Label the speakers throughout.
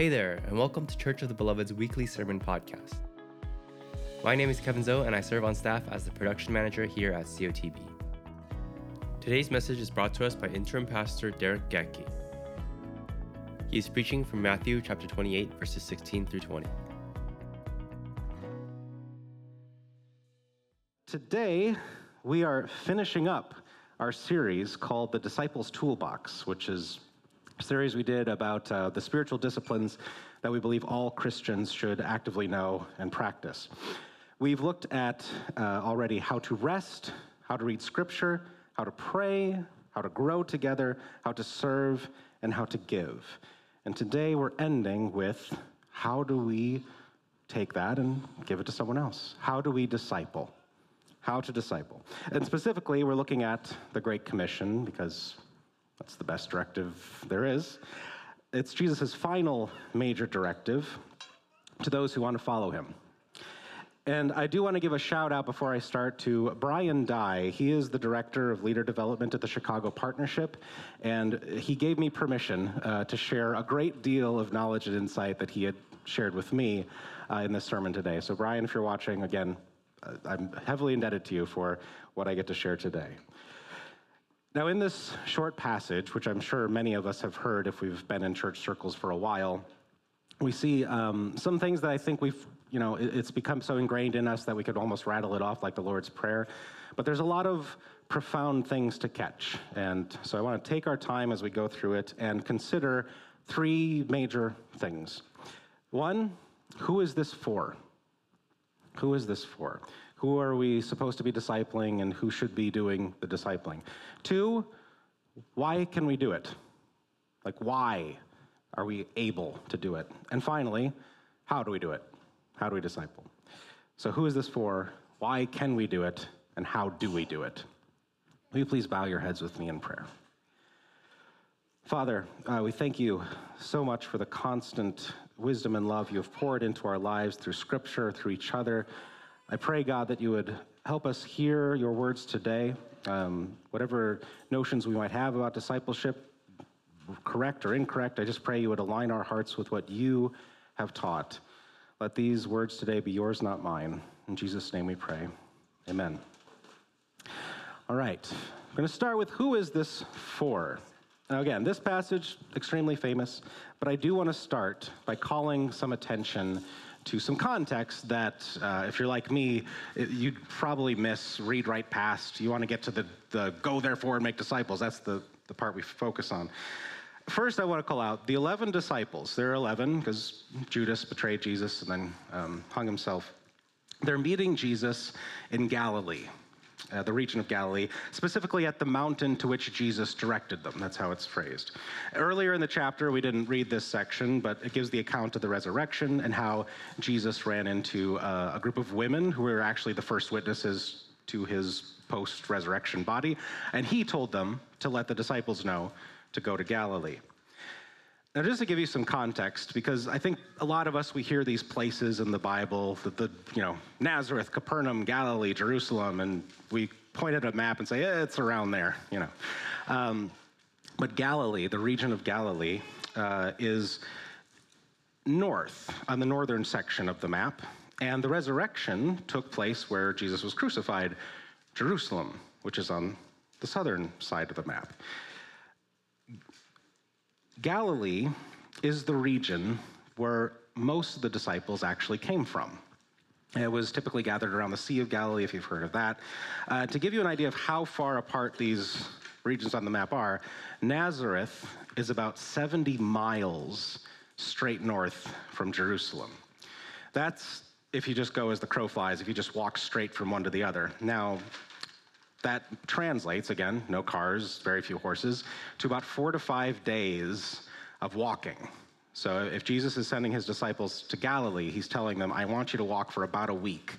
Speaker 1: Hey there, and welcome to Church of the Beloved's weekly sermon podcast. My name is Kevin Zoe, and I serve on staff as the production manager here at COTB. Today's message is brought to us by interim pastor Derrick Gaetke. He is preaching from Matthew chapter 28, verses 16 through 20.
Speaker 2: Today, we are finishing up our series called The Disciples Toolbox, which is series we did about uh, the spiritual disciplines that we believe all Christians should actively know and practice. We've looked at uh, already how to rest, how to read scripture, how to pray, how to grow together, how to serve, and how to give. And today we're ending with how do we take that and give it to someone else? How do we disciple? How to disciple. And specifically, we're looking at the Great Commission because that's the best directive there is. It's Jesus' final major directive to those who want to follow him. And I do want to give a shout out before I start to Brian Dye. He is the director of leader development at the Chicago Partnership, and he gave me permission uh, to share a great deal of knowledge and insight that he had shared with me uh, in this sermon today. So, Brian, if you're watching, again, uh, I'm heavily indebted to you for what I get to share today. Now, in this short passage, which I'm sure many of us have heard if we've been in church circles for a while, we see um, some things that I think we've, you know, it's become so ingrained in us that we could almost rattle it off like the Lord's Prayer. But there's a lot of profound things to catch. And so I want to take our time as we go through it and consider three major things. One, who is this for? Who is this for? Who are we supposed to be discipling and who should be doing the discipling? Two, why can we do it? Like, why are we able to do it? And finally, how do we do it? How do we disciple? So, who is this for? Why can we do it? And how do we do it? Will you please bow your heads with me in prayer? Father, uh, we thank you so much for the constant wisdom and love you have poured into our lives through Scripture, through each other, I pray, God, that you would help us hear your words today. Um, whatever notions we might have about discipleship, correct or incorrect, I just pray you would align our hearts with what you have taught. Let these words today be yours, not mine. In Jesus' name we pray. Amen. All right, I'm going to start with who is this for? Now, again, this passage, extremely famous, but I do want to start by calling some attention to some context that, uh, if you're like me, you'd probably miss, read right past. You want to get to the, the go therefore and make disciples. That's the, the part we focus on. First, I want to call out the 11 disciples. There are 11 because Judas betrayed Jesus and then um, hung himself. They're meeting Jesus in Galilee uh, the region of Galilee, specifically at the mountain to which Jesus directed them. That's how it's phrased. Earlier in the chapter, we didn't read this section, but it gives the account of the resurrection and how Jesus ran into uh, a group of women who were actually the first witnesses to his post resurrection body. And he told them to let the disciples know to go to Galilee. Now, just to give you some context, because I think a lot of us we hear these places in the Bible, that the you know Nazareth, Capernaum, Galilee, Jerusalem, and we point at a map and say eh, it's around there, you know. Um, but Galilee, the region of Galilee, uh, is north on the northern section of the map, and the resurrection took place where Jesus was crucified, Jerusalem, which is on the southern side of the map. Galilee is the region where most of the disciples actually came from. It was typically gathered around the Sea of Galilee, if you've heard of that. Uh, to give you an idea of how far apart these regions on the map are, Nazareth is about 70 miles straight north from Jerusalem. That's if you just go as the crow flies, if you just walk straight from one to the other. Now, that translates, again, no cars, very few horses, to about four to five days of walking. So if Jesus is sending his disciples to Galilee, he's telling them, I want you to walk for about a week,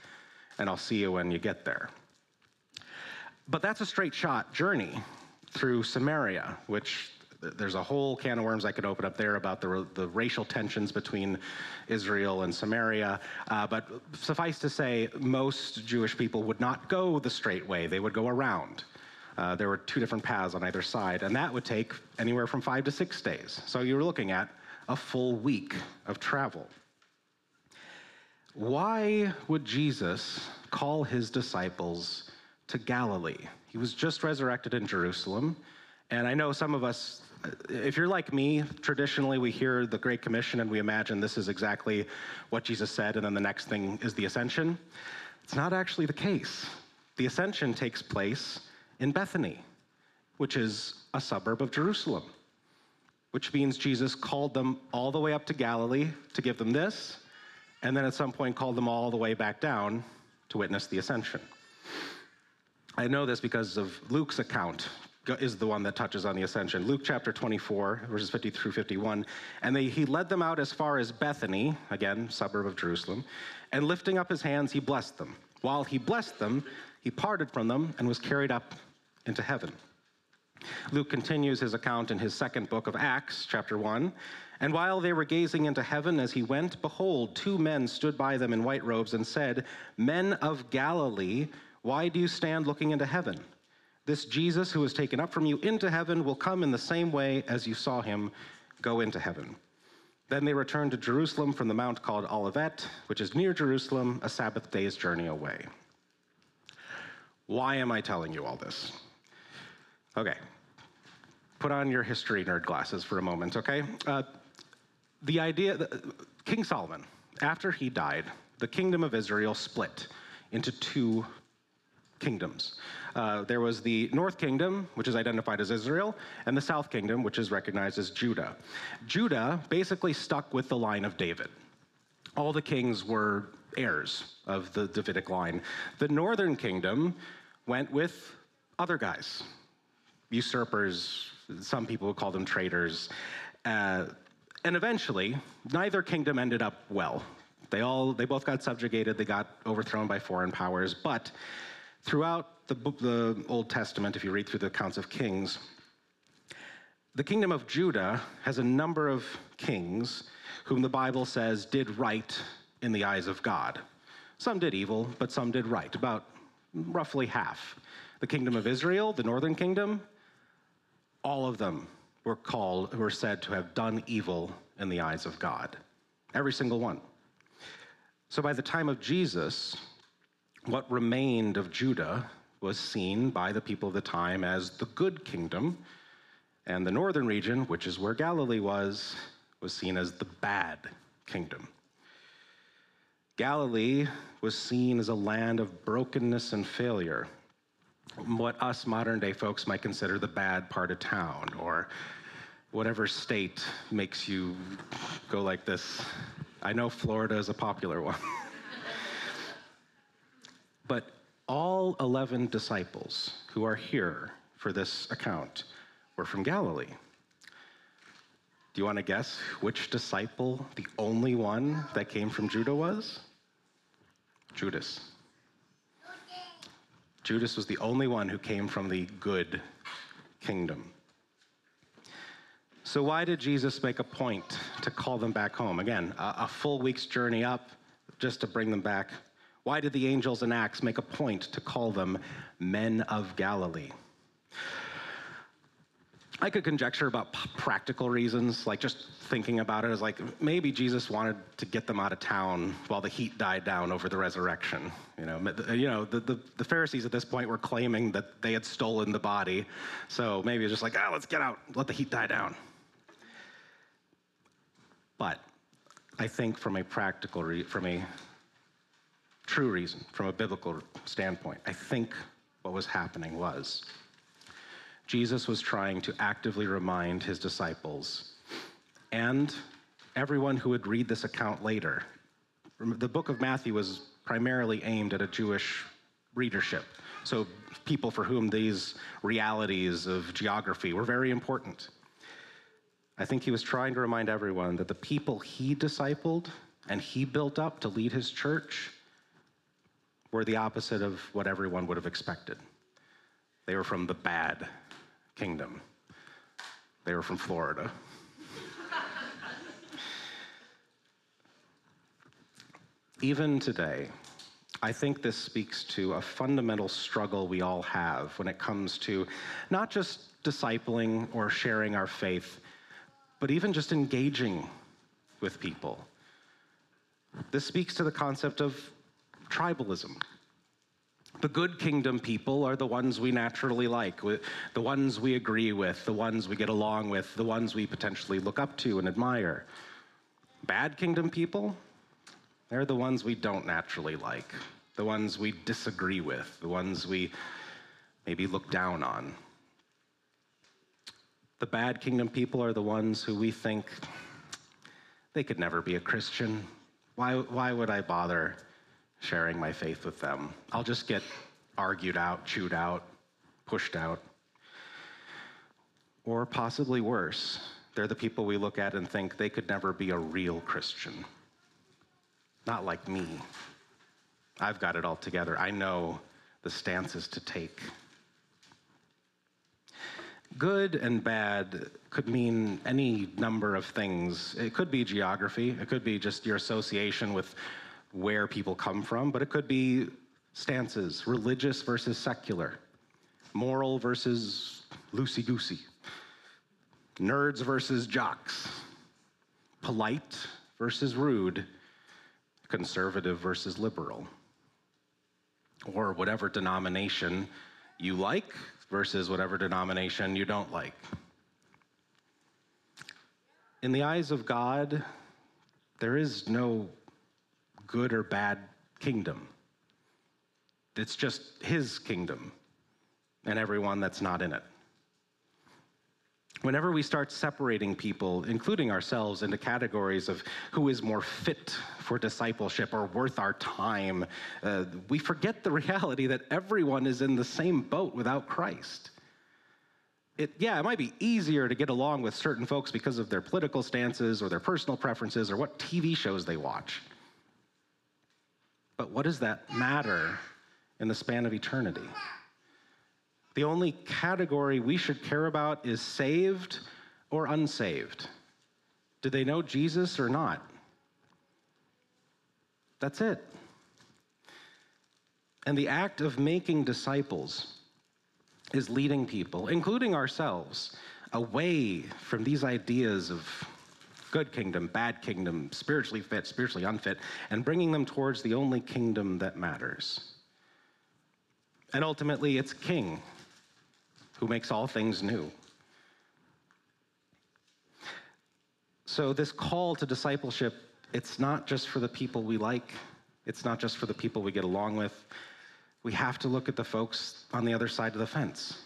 Speaker 2: and I'll see you when you get there. But that's a straight shot journey through Samaria, which there's a whole can of worms I could open up there about the, the racial tensions between Israel and Samaria. Uh, but suffice to say, most Jewish people would not go the straight way, they would go around. Uh, there were two different paths on either side, and that would take anywhere from five to six days. So you were looking at a full week of travel. Why would Jesus call his disciples to Galilee? He was just resurrected in Jerusalem. And I know some of us, if you're like me, traditionally we hear the Great Commission and we imagine this is exactly what Jesus said, and then the next thing is the ascension. It's not actually the case. The ascension takes place in Bethany, which is a suburb of Jerusalem, which means Jesus called them all the way up to Galilee to give them this, and then at some point called them all the way back down to witness the ascension. I know this because of Luke's account is the one that touches on the ascension. Luke chapter 24, verses 50 through 51. And they, he led them out as far as Bethany, again, suburb of Jerusalem, and lifting up his hands, he blessed them. While he blessed them, he parted from them and was carried up into heaven. Luke continues his account in his second book of Acts, chapter 1. And while they were gazing into heaven as he went, behold, two men stood by them in white robes and said, Men of Galilee, why do you stand looking into heaven? This Jesus who was taken up from you into heaven will come in the same way as you saw him go into heaven. Then they returned to Jerusalem from the mount called Olivet, which is near Jerusalem, a Sabbath day's journey away. Why am I telling you all this? Okay, put on your history nerd glasses for a moment, okay? Uh, the idea that King Solomon, after he died, the kingdom of Israel split into two kingdoms. Uh, there was the North Kingdom, which is identified as Israel, and the South Kingdom, which is recognized as Judah. Judah basically stuck with the line of David. All the kings were heirs of the Davidic line. The Northern Kingdom went with other guys, usurpers, some people would call them traitors. Uh, and eventually, neither kingdom ended up well. They all they both got subjugated, they got overthrown by foreign powers, but throughout the, the Old Testament, if you read through the accounts of kings, the kingdom of Judah has a number of kings whom the Bible says did right in the eyes of God. Some did evil, but some did right, about roughly half. The kingdom of Israel, the northern kingdom, all of them were called, were said to have done evil in the eyes of God. Every single one. So by the time of Jesus, what remained of Judah was seen by the people of the time as the good kingdom, and the northern region, which is where Galilee was, was seen as the bad kingdom. Galilee was seen as a land of brokenness and failure, what us modern day folks might consider the bad part of town, or whatever state makes you go like this. I know Florida is a popular one. but all 11 disciples who are here for this account were from Galilee. Do you want to guess which disciple the only one that came from Judah was? Judas. Judas was the only one who came from the good kingdom. So, why did Jesus make a point to call them back home? Again, a, a, full week's journey up just to bring them back. Why did the angels in Acts make a point to call them men of Galilee? I could conjecture about practical reasons, like just thinking about it, is like maybe Jesus wanted to get them out of town while the heat died down over the resurrection. You know, you know the, the, the Pharisees at this point were claiming that they had stolen the body, so maybe it's just like, ah, oh, let's get out, let the heat die down. But I think from a practical, re- from a true reason, from a biblical standpoint, I think what was happening was Jesus was trying to actively remind his disciples and everyone who would read this account later. The book of Matthew was primarily aimed at a Jewish readership, so people for whom these realities of geography were very important. I think he was trying to remind everyone that the people he discipled and he built up to lead his church were the opposite of what everyone would have expected. They were from the bad kingdom. They were from Florida. Even today, I think this speaks to a fundamental struggle we all have when it comes to not just discipling or sharing our faith, but even just engaging with people. This speaks to the concept of tribalism. The good kingdom people are the ones we naturally like, the ones we agree with, the ones we get along with, the ones we potentially look up to and admire. Bad kingdom people, they're the ones we don't naturally like, the ones we disagree with, the ones we maybe look down on. The bad kingdom people are the ones who we think they could never be a Christian. Why, why would I bother sharing my faith with them? I'll just get argued out, chewed out, pushed out. Or possibly worse, they're the people we look at and think they could never be a real Christian. Not like me. I've got it all together. I know the stances to take. Good and bad could mean any number of things. It could be geography, it could be just your association with where people come from, but it could be stances religious versus secular, moral versus loosey goosey, nerds versus jocks, polite versus rude, conservative versus liberal, or whatever denomination you like versus whatever denomination you don't like. In the eyes of God, there is no good or bad kingdom. It's just His kingdom and everyone that's not in it. Whenever we start separating people, including ourselves, into categories of who is more fit for discipleship or worth our time, uh, we forget the reality that everyone is in the same boat without Christ. It, yeah, it might be easier to get along with certain folks because of their political stances or their personal preferences or what TV shows they watch. But what does that matter in the span of eternity? The only category we should care about is saved or unsaved. Do they know Jesus or not? That's it. And the act of making disciples is leading people, including ourselves, away from these ideas of good kingdom, bad kingdom, spiritually fit, spiritually unfit, and bringing them towards the only kingdom that matters. And ultimately, it's King who makes all things new. So, this call to discipleship, it's not just for the people we like, it's not just for the people we get along with. We have to look at the folks on the other side of the fence.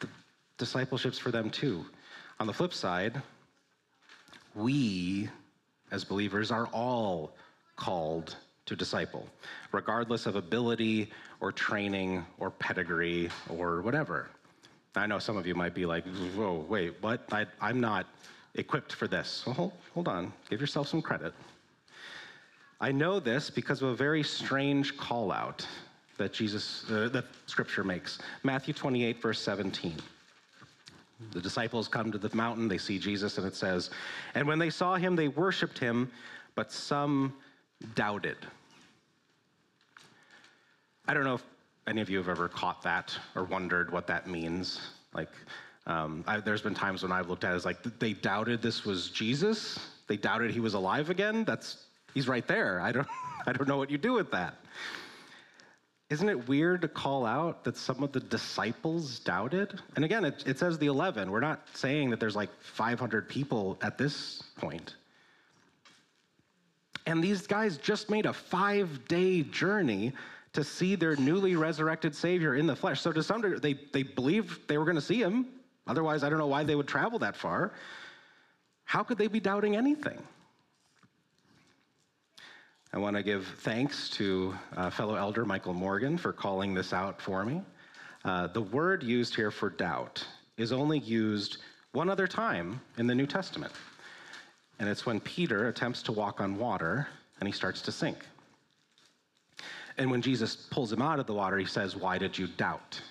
Speaker 2: The discipleship's for them too. On the flip side, we as believers are all called to disciple, regardless of ability or training or pedigree or whatever. I know some of you might be like, whoa, wait, what? I, am not equipped for this. Well, hold, hold on, give yourself some credit. I know this because of a very strange call out that Jesus, uh, that Scripture makes. Matthew 28, verse 17. The disciples come to the mountain, they see Jesus, and it says, And when they saw him, they worshiped him, but some doubted. I don't know if any of you have ever caught that or wondered what that means. Like, um, I, there's been times when I've looked at it as like they doubted this was Jesus. They doubted he was alive again. That's he's right there. I don't I don't know what you do with that. Isn't it weird to call out that some of the disciples doubted? And again, it, it says the 11. We're not saying that there's like 500 people at this point. And these guys just made a five day journey to see their newly resurrected Savior in the flesh. So to some degree, they, they believed they were going to see him. Otherwise, I don't know why they would travel that far. How could they be doubting anything? I want to give thanks to uh, fellow elder Michael Morgan for calling this out for me. Uh, the word used here for doubt is only used one other time in the New Testament, and it's when Peter attempts to walk on water and he starts to sink. And when Jesus pulls him out of the water, he says, Why did you doubt?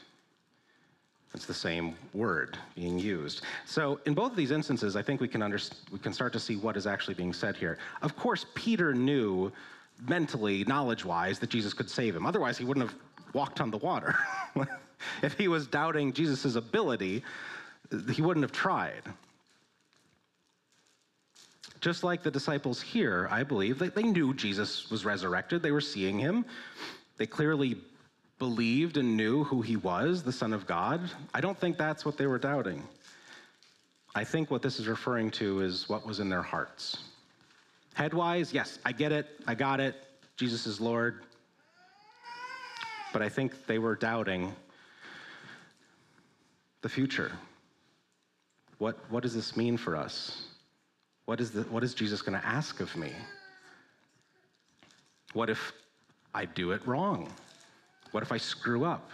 Speaker 2: It's the same word being used. So in both of these instances, I think we can, under, we can start to see what is actually being said here. Of course, Peter knew mentally, knowledge-wise, that Jesus could save him. Otherwise, he wouldn't have walked on the water. if he was doubting Jesus' ability, he wouldn't have tried. Just like the disciples here, I believe, they, they knew Jesus was resurrected, they were seeing him. They clearly believed and knew who he was, the Son of God. I don't think that's what they were doubting. I think what this is referring to is what was in their hearts. Headwise, yes, I get it, I got it, Jesus is Lord. But I think they were doubting the future. What, what does this mean for us? What is, the, what is Jesus going to ask of me? What if I do it wrong? What if I screw up?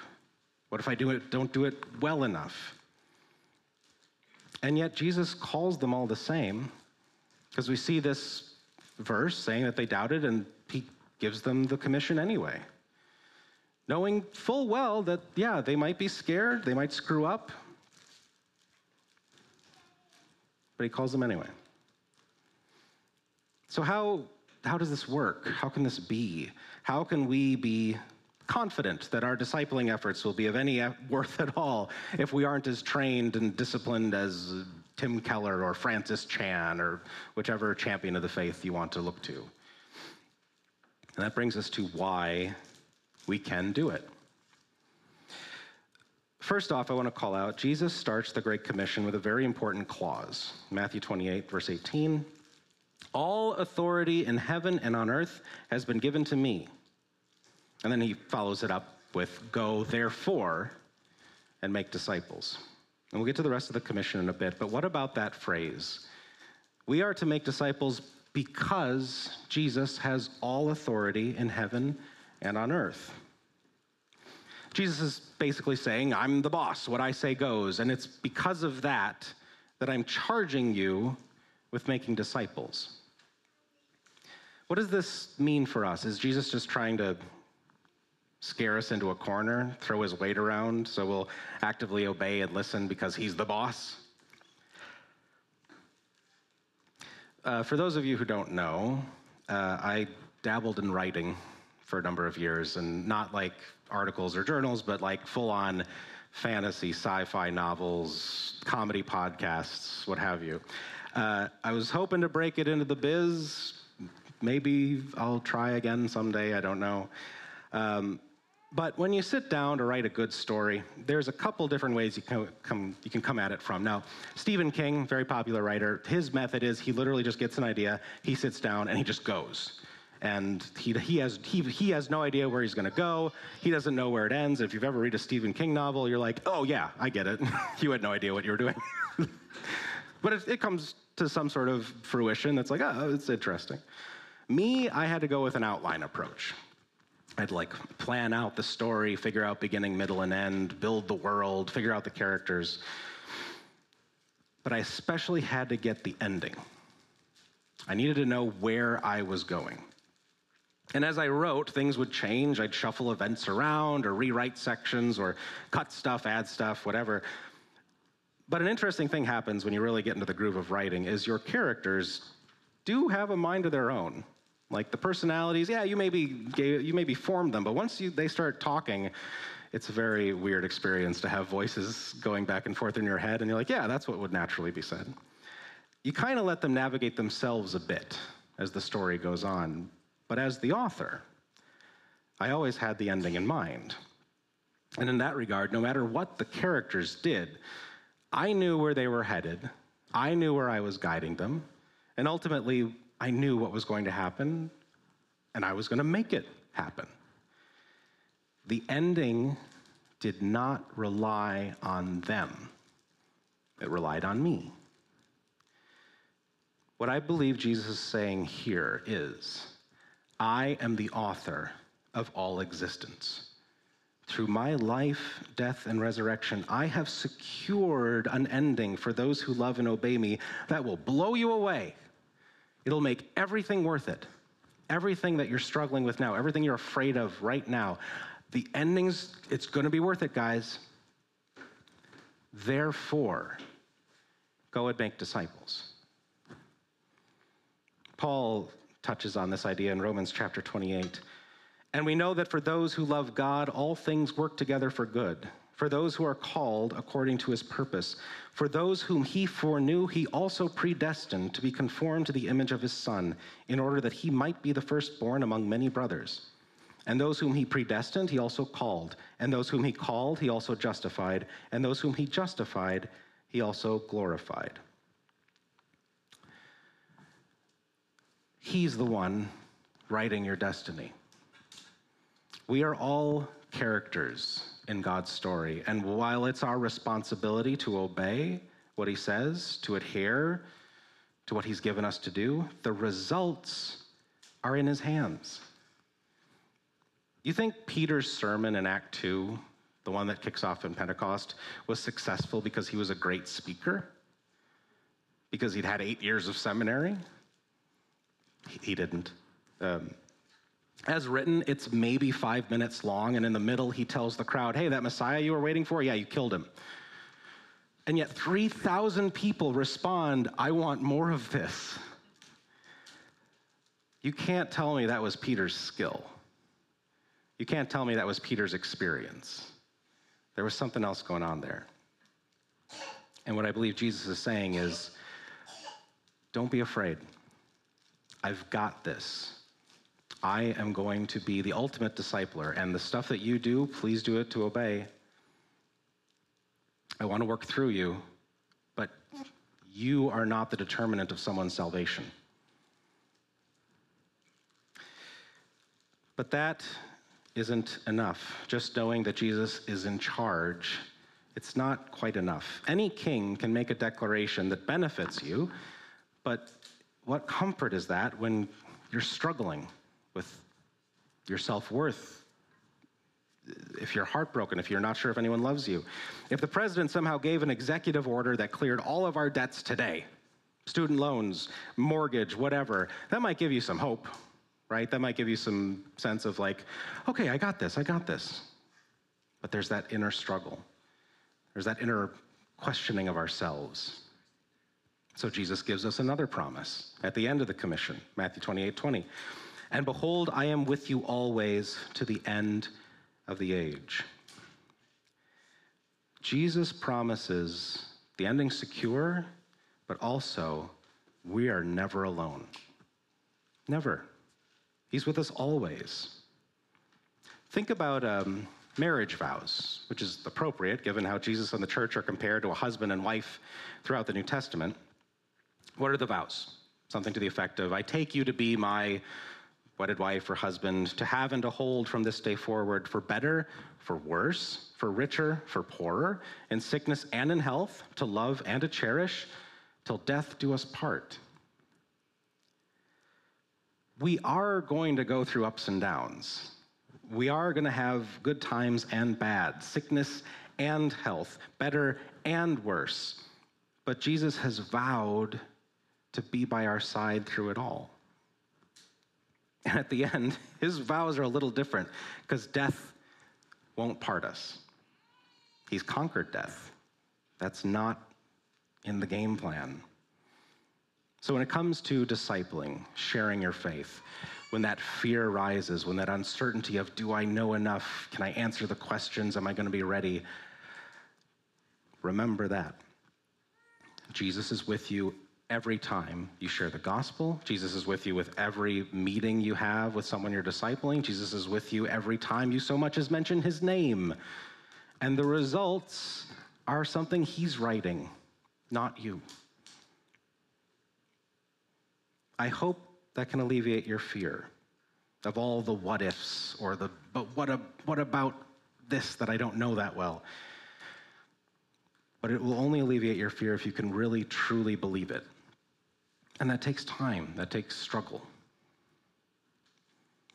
Speaker 2: What if I do it, don't do it well enough? And yet Jesus calls them all the same because we see this verse saying that they doubted and he gives them the commission anyway. Knowing full well that, yeah, they might be scared, they might screw up, but he calls them anyway. So, how, how does this work? How can this be? How can we be confident that our discipling efforts will be of any worth at all if we aren't as trained and disciplined as Tim Keller or Francis Chan or whichever champion of the faith you want to look to. And that brings us to why we can do it. First off, I want to call out Jesus starts the Great Commission with a very important clause Matthew 28, verse 18. All authority in heaven and on earth has been given to me. And then he follows it up with, Go therefore and make disciples. And we'll get to the rest of the commission in a bit, but what about that phrase? We are to make disciples because Jesus has all authority in heaven and on earth. Jesus is basically saying, I'm the boss, what I say goes, and it's because of that that I'm charging you with making disciples. What does this mean for us? Is Jesus just trying to scare us into a corner, throw his weight around so we'll actively obey and listen because he's the boss? Uh, for those of you who don't know, uh, I dabbled in writing for a number of years, and not like articles or journals, but like full on fantasy, sci fi novels, comedy podcasts, what have you. Uh, I was hoping to break it into the biz. Maybe I'll try again someday, I don't know. Um, but when you sit down to write a good story, there's a couple different ways you can come, you can come at it from. Now, Stephen King, very popular writer, his method is he literally just gets an idea, he sits down, and he just goes. And he, he, has, he, he has no idea where he's going to go. He doesn't know where it ends. If you've ever read a Stephen King novel, you're like, oh, yeah, I get it. you had no idea what you were doing. but it, it comes to some sort of fruition that's like, oh, it's interesting. Me, I had to go with an outline approach. I'd like plan out the story, figure out beginning, middle, and end, build the world, figure out the characters. But I especially had to get the ending. I needed to know where I was going. And as I wrote, things would change. I'd shuffle events around or rewrite sections or cut stuff, add stuff, whatever. But an interesting thing happens when you really get into the groove of writing is your characters do have a mind of their own. Like the personalities, yeah, you maybe you maybe formed them, but once you, they start talking, it's a very weird experience to have voices going back and forth in your head, and you're like, yeah, that's what would naturally be said. You kind of let them navigate themselves a bit as the story goes on, but as the author, I always had the ending in mind. And in that regard, no matter what the characters did, I knew where they were headed, I knew where I was guiding them, and ultimately, I knew what was going to happen, and I was going to make it happen. The ending did not rely on them, it relied on me. What I believe Jesus is saying here is I am the author of all existence. Through my life, death, and resurrection, I have secured an ending for those who love and obey me that will blow you away It'll make everything worth it. Everything that you're struggling with now, everything you're afraid of right now, the endings, it's going to be worth it, guys. Therefore, go and make disciples. Paul touches on this idea in Romans chapter 28. And we know that for those who love God, all things work together for good, for those who are called according to his purpose. For those whom he foreknew, he also predestined to be conformed to the image of his Son, in order that he might be the firstborn among many brothers. And those whom he predestined, he also called. And those whom he called, he also justified. And those whom he justified, he also glorified. He's the one writing your destiny. We are all characters in God's story. And while it's our responsibility to obey what he says, to adhere to what he's given us to do, the results are in his hands. You think Peter's sermon in Act 2, the one that kicks off in Pentecost, was successful because he was a great speaker? Because he'd had eight years of seminary? He, didn't. Um, as written, it's maybe five minutes long, and in the middle, he tells the crowd, Hey, that Messiah you were waiting for? Yeah, you killed him. And yet, 3,000 people respond, I want more of this. You can't tell me that was Peter's skill. You can't tell me that was Peter's experience. There was something else going on there. And what I believe Jesus is saying is don't be afraid. I've got this. I am going to be the ultimate discipler, and the stuff that you do, please do it to obey. I want to work through you, but you are not the determinant of someone's salvation. But that isn't enough. Just knowing that Jesus is in charge, it's not quite enough. Any king can make a declaration that benefits you, but what comfort is that when you're struggling? With your self worth, if you're heartbroken, if you're not sure if anyone loves you. If the president somehow gave an executive order that cleared all of our debts today, student loans, mortgage, whatever, that might give you some hope, right? That might give you some sense of like, okay, I got this, I got this. But there's that inner struggle, there's that inner questioning of ourselves. So Jesus gives us another promise at the end of the commission, Matthew 28 20. And behold, I am with you always to the end of the age. Jesus promises the ending secure, but also we are never alone. Never. He's with us always. Think about um, marriage vows, which is appropriate given how Jesus and the church are compared to a husband and wife throughout the New Testament. What are the vows? Something to the effect of I take you to be my wedded wife or husband, to have and to hold from this day forward for better, for worse, for richer, for poorer, in sickness and in health, to love and to cherish, till death do us part. We are going to go through ups and downs. We are going to have good times and bad, sickness and health, better and worse. But Jesus has vowed to be by our side through it all. And at the end, his vows are a little different because death won't part us. He's conquered death. That's not in the game plan. So, when it comes to discipling, sharing your faith, when that fear rises, when that uncertainty of, do I know enough? Can I answer the questions? Am I going to be ready? Remember that. Jesus is with you every time you share the gospel. Jesus is with you with every meeting you have with someone you're discipling. Jesus is with you every time you so much as mention his name. And the results are something he's writing, not you. I hope that can alleviate your fear of all the what ifs or the, but what, a, what about this that I don't know that well? But it will only alleviate your fear if you can really, truly believe it. And that takes time, that takes struggle,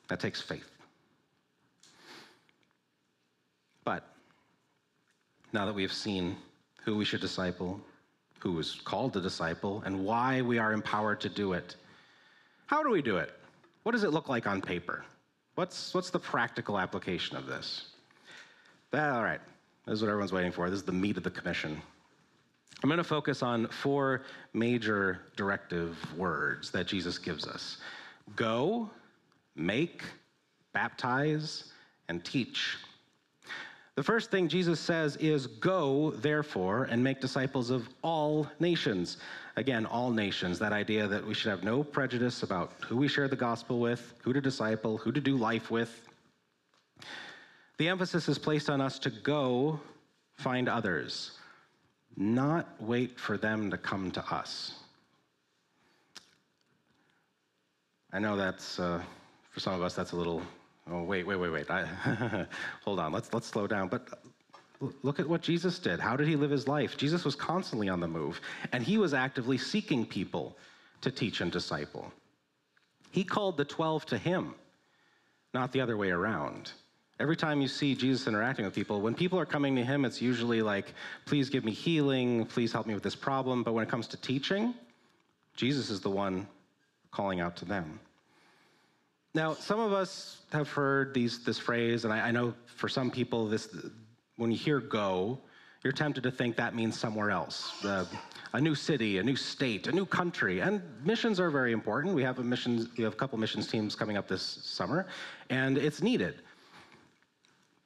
Speaker 2: that takes faith. But now that we have seen who we should disciple, who is called to disciple, and why we are empowered to do it, how do we do it? What does it look like on paper? What's, what's the practical application of this? All right, this is what everyone's waiting for. This is the meat of the commission. I'm going to focus on four major directive words that Jesus gives us go, make, baptize, and teach. The first thing Jesus says is, Go, therefore, and make disciples of all nations. Again, all nations, that idea that we should have no prejudice about who we share the gospel with, who to disciple, who to do life with. The emphasis is placed on us to go find others, not wait for them to come to us. I know that's, uh, for some of us, that's a little Oh, wait, wait, wait, wait. I, hold on. Let's let's slow down. But look at what Jesus did. How did he live his life? Jesus was constantly on the move, and he was actively seeking people to teach and disciple. He called the 12 to him, not the other way around. Every time you see Jesus interacting with people, when people are coming to him, it's usually like, please give me healing, please help me with this problem. But when it comes to teaching, Jesus is the one calling out to them. Now, some of us have heard these, this phrase, and I, I know for some people, this, when you hear go, you're tempted to think that means somewhere else uh, a new city, a new state, a new country. And missions are very important. We have a missions, we have a couple missions teams coming up this summer, and it's needed.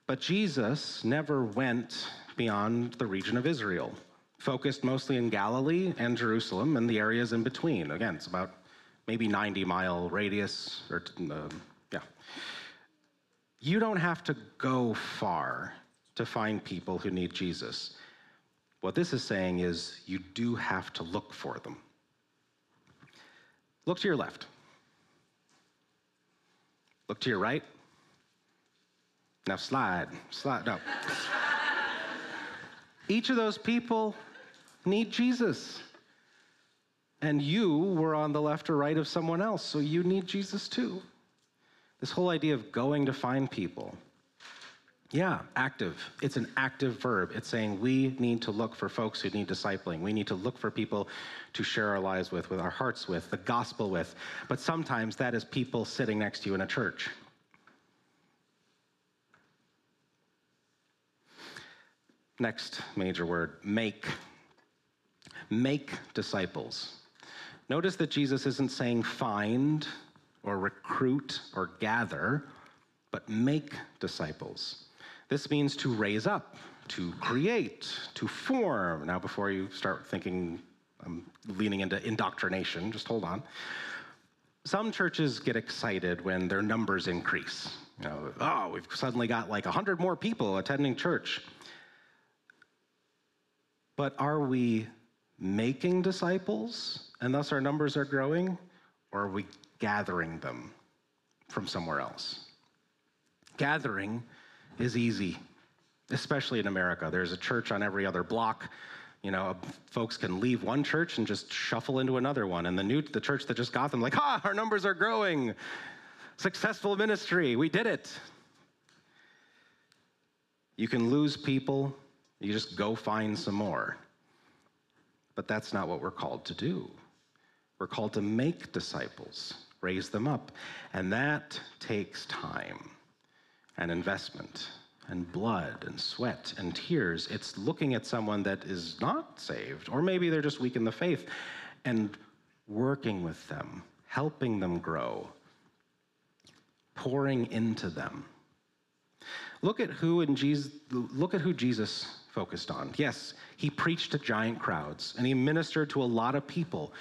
Speaker 2: But Jesus never went beyond the region of Israel, focused mostly in Galilee and Jerusalem and the areas in between. Again, it's about maybe 90 mile radius, or uh, yeah. You don't have to go far to find people who need Jesus. What this is saying is you do have to look for them. Look to your left. Look to your right. Now slide, slide, up. Each of those people need Jesus and you were on the left or right of someone else, so you need Jesus too. This whole idea of going to find people. Yeah, active. It's an active verb. It's saying we need to look for folks who need discipling. We need to look for people to share our lives with, with our hearts with, the gospel with. But sometimes that is people sitting next to you in a church. Next major word make. Make disciples. Notice that Jesus isn't saying find or recruit or gather, but make disciples. This means to raise up, to create, to form. Now, before you start thinking I'm leaning into indoctrination, just hold on. Some churches get excited when their numbers increase. You know, oh, we've suddenly got like 100 more people attending church. But are we making disciples and thus our numbers are growing, or are we gathering them from somewhere else? Gathering is easy, especially in America. There's a church on every other block. You know, uh, folks can leave one church and just shuffle into another one. And the new the church that just got them, like, ha, our numbers are growing. Successful ministry, we did it. You can lose people, you just go find some more. But that's not what we're called to do. We're called to make disciples, raise them up. And that takes time and investment and blood and sweat and tears. It's looking at someone that is not saved, or maybe they're just weak in the faith, and working with them, helping them grow, pouring into them. Look at who in Jesus, look at who Jesus focused on. Yes, he preached to giant crowds and he ministered to a lot of people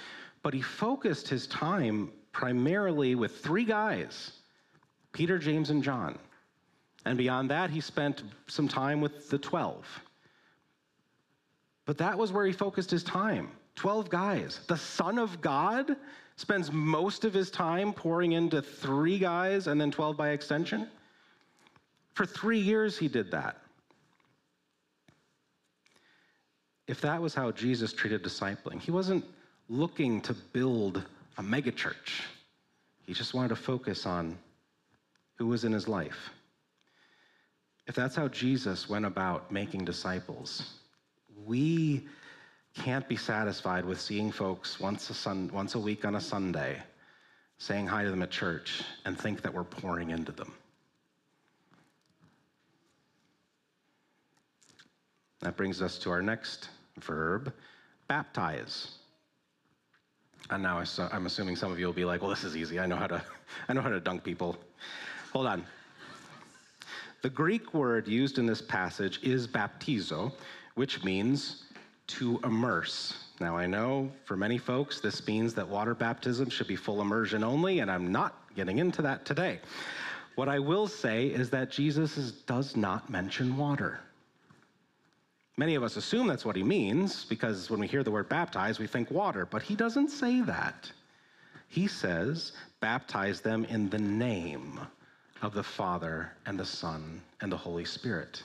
Speaker 2: but he focused his time primarily with three guys Peter, James, and John. And beyond that, he spent some time with the 12. But that was where he focused his time 12 guys. The Son of God spends most of his time pouring into three guys and then 12 by extension. For three years, he did that. If that was how Jesus treated discipling, he wasn't looking to build a megachurch. He just wanted to focus on who was in his life. If that's how Jesus went about making disciples, we can't be satisfied with seeing folks once a, sun, once a week on a Sunday, saying hi to them at church, and think that we're pouring into them. That brings us to our next verb baptize. And now I'm assuming some of you will be like, well, this is easy. I know how to, I know how to dunk people. Hold on. The Greek word used in this passage is baptizo, which means to immerse. Now, I know for many folks this means that water baptism should be full immersion only, and I'm not getting into that today. What I will say is that Jesus does not mention water. Many of us assume that's what he means because when we hear the word baptize, we think water, but he doesn't say that. He says, baptize them in the name of the Father and the Son and the Holy Spirit.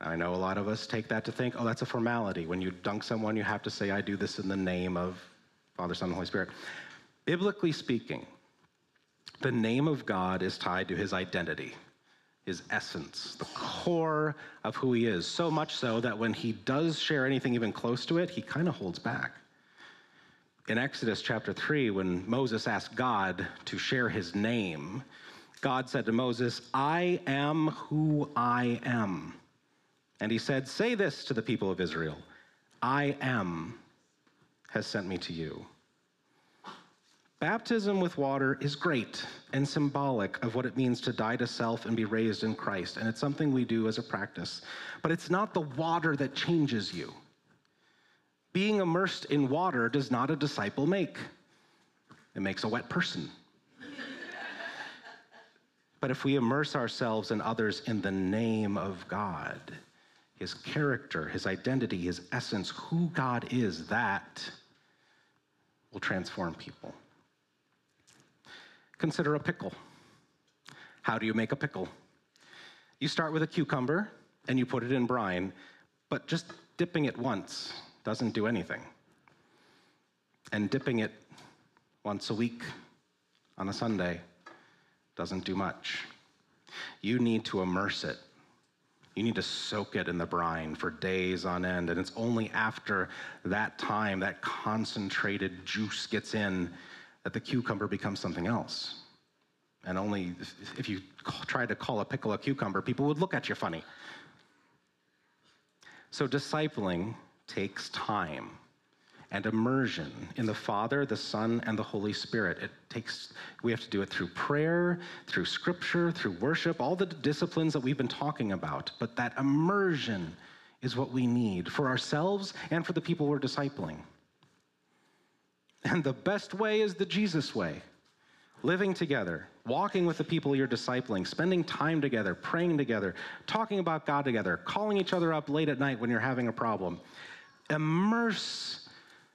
Speaker 2: I know a lot of us take that to think, oh, that's a formality. When you dunk someone, you have to say, I do this in the name of Father, Son, and Holy Spirit. Biblically speaking, the name of God is tied to his identity his essence, the core of who he is. So much so that when he does share anything even close to it, he kind of holds back. In Exodus chapter 3, when Moses asked God to share his name, God said to Moses, I am who I am. And he said, Say this to the people of Israel I am has sent me to you. Baptism with water is great and symbolic of what it means to die to self and be raised in Christ, and it's something we do as a practice. But it's not the water that changes you. Being immersed in water does not a disciple make, it makes a wet person. but if we immerse ourselves and others in the name of God, his character, his identity, his essence, who God is, that will transform people. Consider a pickle. How do you make a pickle? You start with a cucumber and you put it in brine, but just dipping it once doesn't do anything. And dipping it once a week on a Sunday doesn't do much. You need to immerse it. You need to soak it in the brine for days on end. And it's only after that time, that concentrated juice gets in, that the cucumber becomes something else. And only if you try to call a pickle a cucumber, people would look at you funny. So, discipling takes time and immersion in the Father, the Son, and the Holy Spirit. It takes, we have to do it through prayer, through scripture, through worship, all the disciplines that we've been talking about. But that immersion is what we need for ourselves and for the people we're discipling. And the best way is the Jesus way living together, walking with the people you're discipling, spending time together, praying together, talking about God together, calling each other up late at night when you're having a problem. Immerse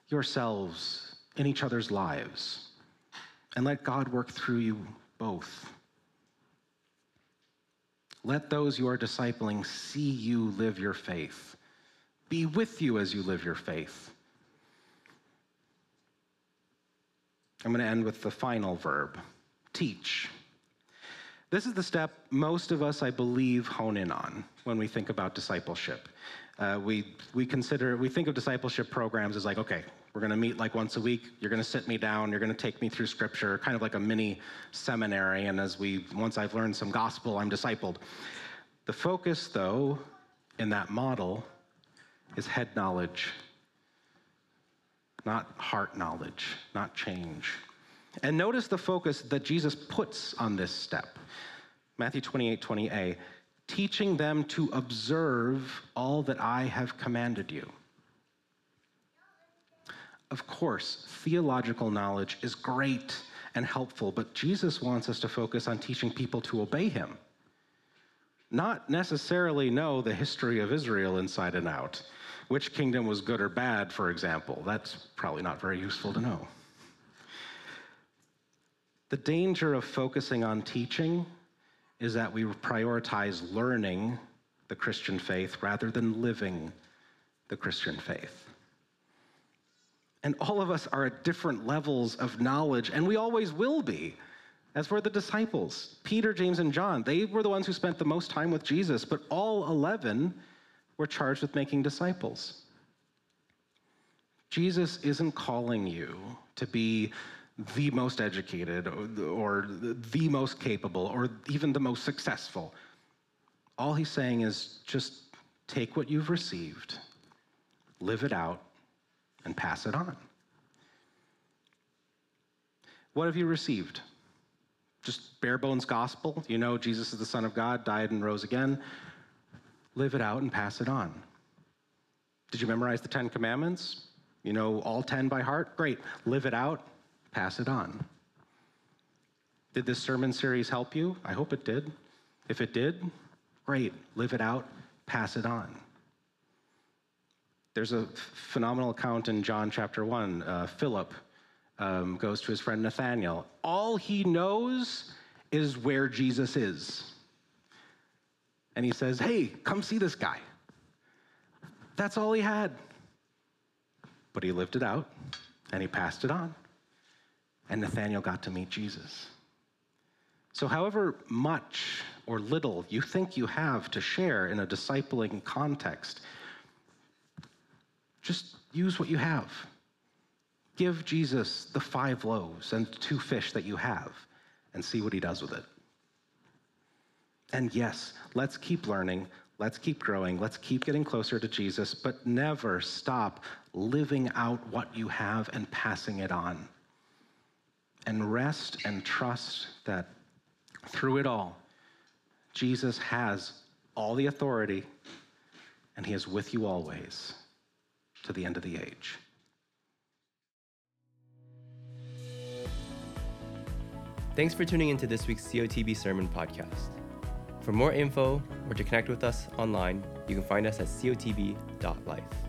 Speaker 2: yourselves in each other's lives and let God work through you both. Let those you are discipling see you live your faith, be with you as you live your faith. I'm going to end with the final verb teach. This is the step most of us, I believe, hone in on when we think about discipleship. Uh, we, we consider, we think of discipleship programs as like, okay, we're going to meet like once a week. You're going to sit me down. You're going to take me through scripture, kind of like a mini seminary. And as we, once I've learned some gospel, I'm discipled. The focus, though, in that model is head knowledge not heart knowledge, not change. And notice the focus that Jesus puts on this step. Matthew 28 20a, teaching them to observe all that I have commanded you. Of course, theological knowledge is great and helpful, but Jesus wants us to focus on teaching people to obey him. Not necessarily know the history of Israel inside and out which kingdom was good or bad, for example. That's probably not very useful to know. The danger of focusing on teaching is that we prioritize learning the Christian faith rather than living the Christian faith. And all of us are at different levels of knowledge, and we always will be, as were the disciples. Peter, James, and John, they were the ones who spent the most time with Jesus, but all 11 we're charged with making disciples. Jesus isn't calling you to be the most educated or, the most capable or even the most successful. All he's saying is just take what you've received, live it out, and pass it on. What have you received? just bare bones gospel. You know Jesus is the Son of God, died and rose again. Live it out and pass it on. Did you memorize the Ten Commandments? You know all 10 by heart? Great. Live it out, pass it on. Did this sermon series help you? I hope it did. If it did, great. Live it out, pass it on. There's a phenomenal account in John chapter 1. Uh, Philip um, goes to his friend Nathanael. All he knows is where Jesus is. And he says, Hey, come see this guy. That's all he had. But he lived it out and he passed it on. And Nathanael got to meet Jesus. So, however much or little you think you have to share in a discipling context, just use what you have. Give Jesus the five loaves and two fish that you have and see what he does with it. And yes, let's keep learning, let's keep growing, let's keep getting closer to Jesus, but never stop living out what you have and passing it on. And rest and trust that through it all, Jesus has all the authority and he is with you always to the end of the age.
Speaker 1: Thanks for tuning into this week's COTB Sermon Podcast. For more info or to connect with us online, you can find us at cotb.life.